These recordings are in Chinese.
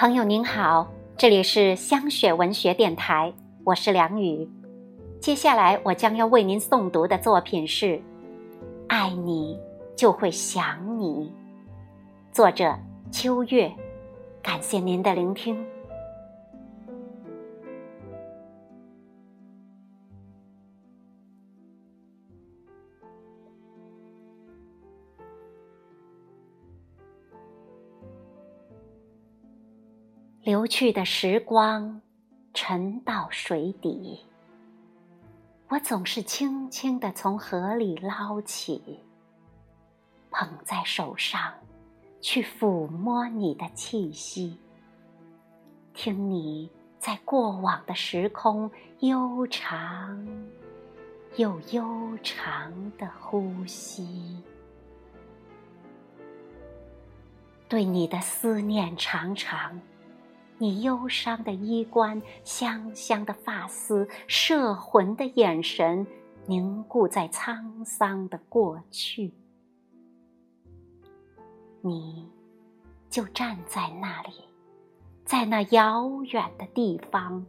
朋友您好，这里是香雪文学电台，我是梁雨。接下来我将要为您诵读的作品是《爱你就会想你》，作者秋月。感谢您的聆听。流去的时光沉到水底，我总是轻轻地从河里捞起，捧在手上，去抚摸你的气息，听你在过往的时空悠长又悠长的呼吸，对你的思念长长。你忧伤的衣冠，香香的发丝，摄魂的眼神，凝固在沧桑的过去。你，就站在那里，在那遥远的地方，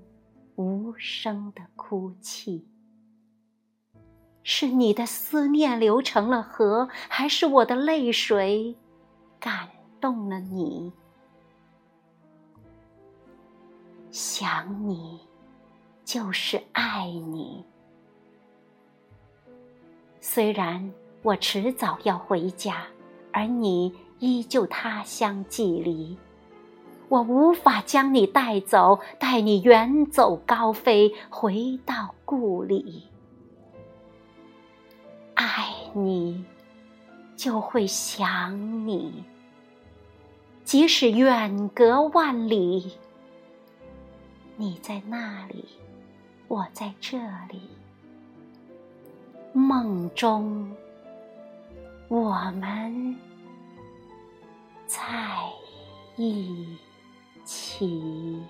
无声的哭泣。是你的思念流成了河，还是我的泪水感动了你？想你，就是爱你。虽然我迟早要回家，而你依旧他乡寄离，我无法将你带走，带你远走高飞，回到故里。爱你，就会想你，即使远隔万里。你在那里，我在这里。梦中，我们在一起。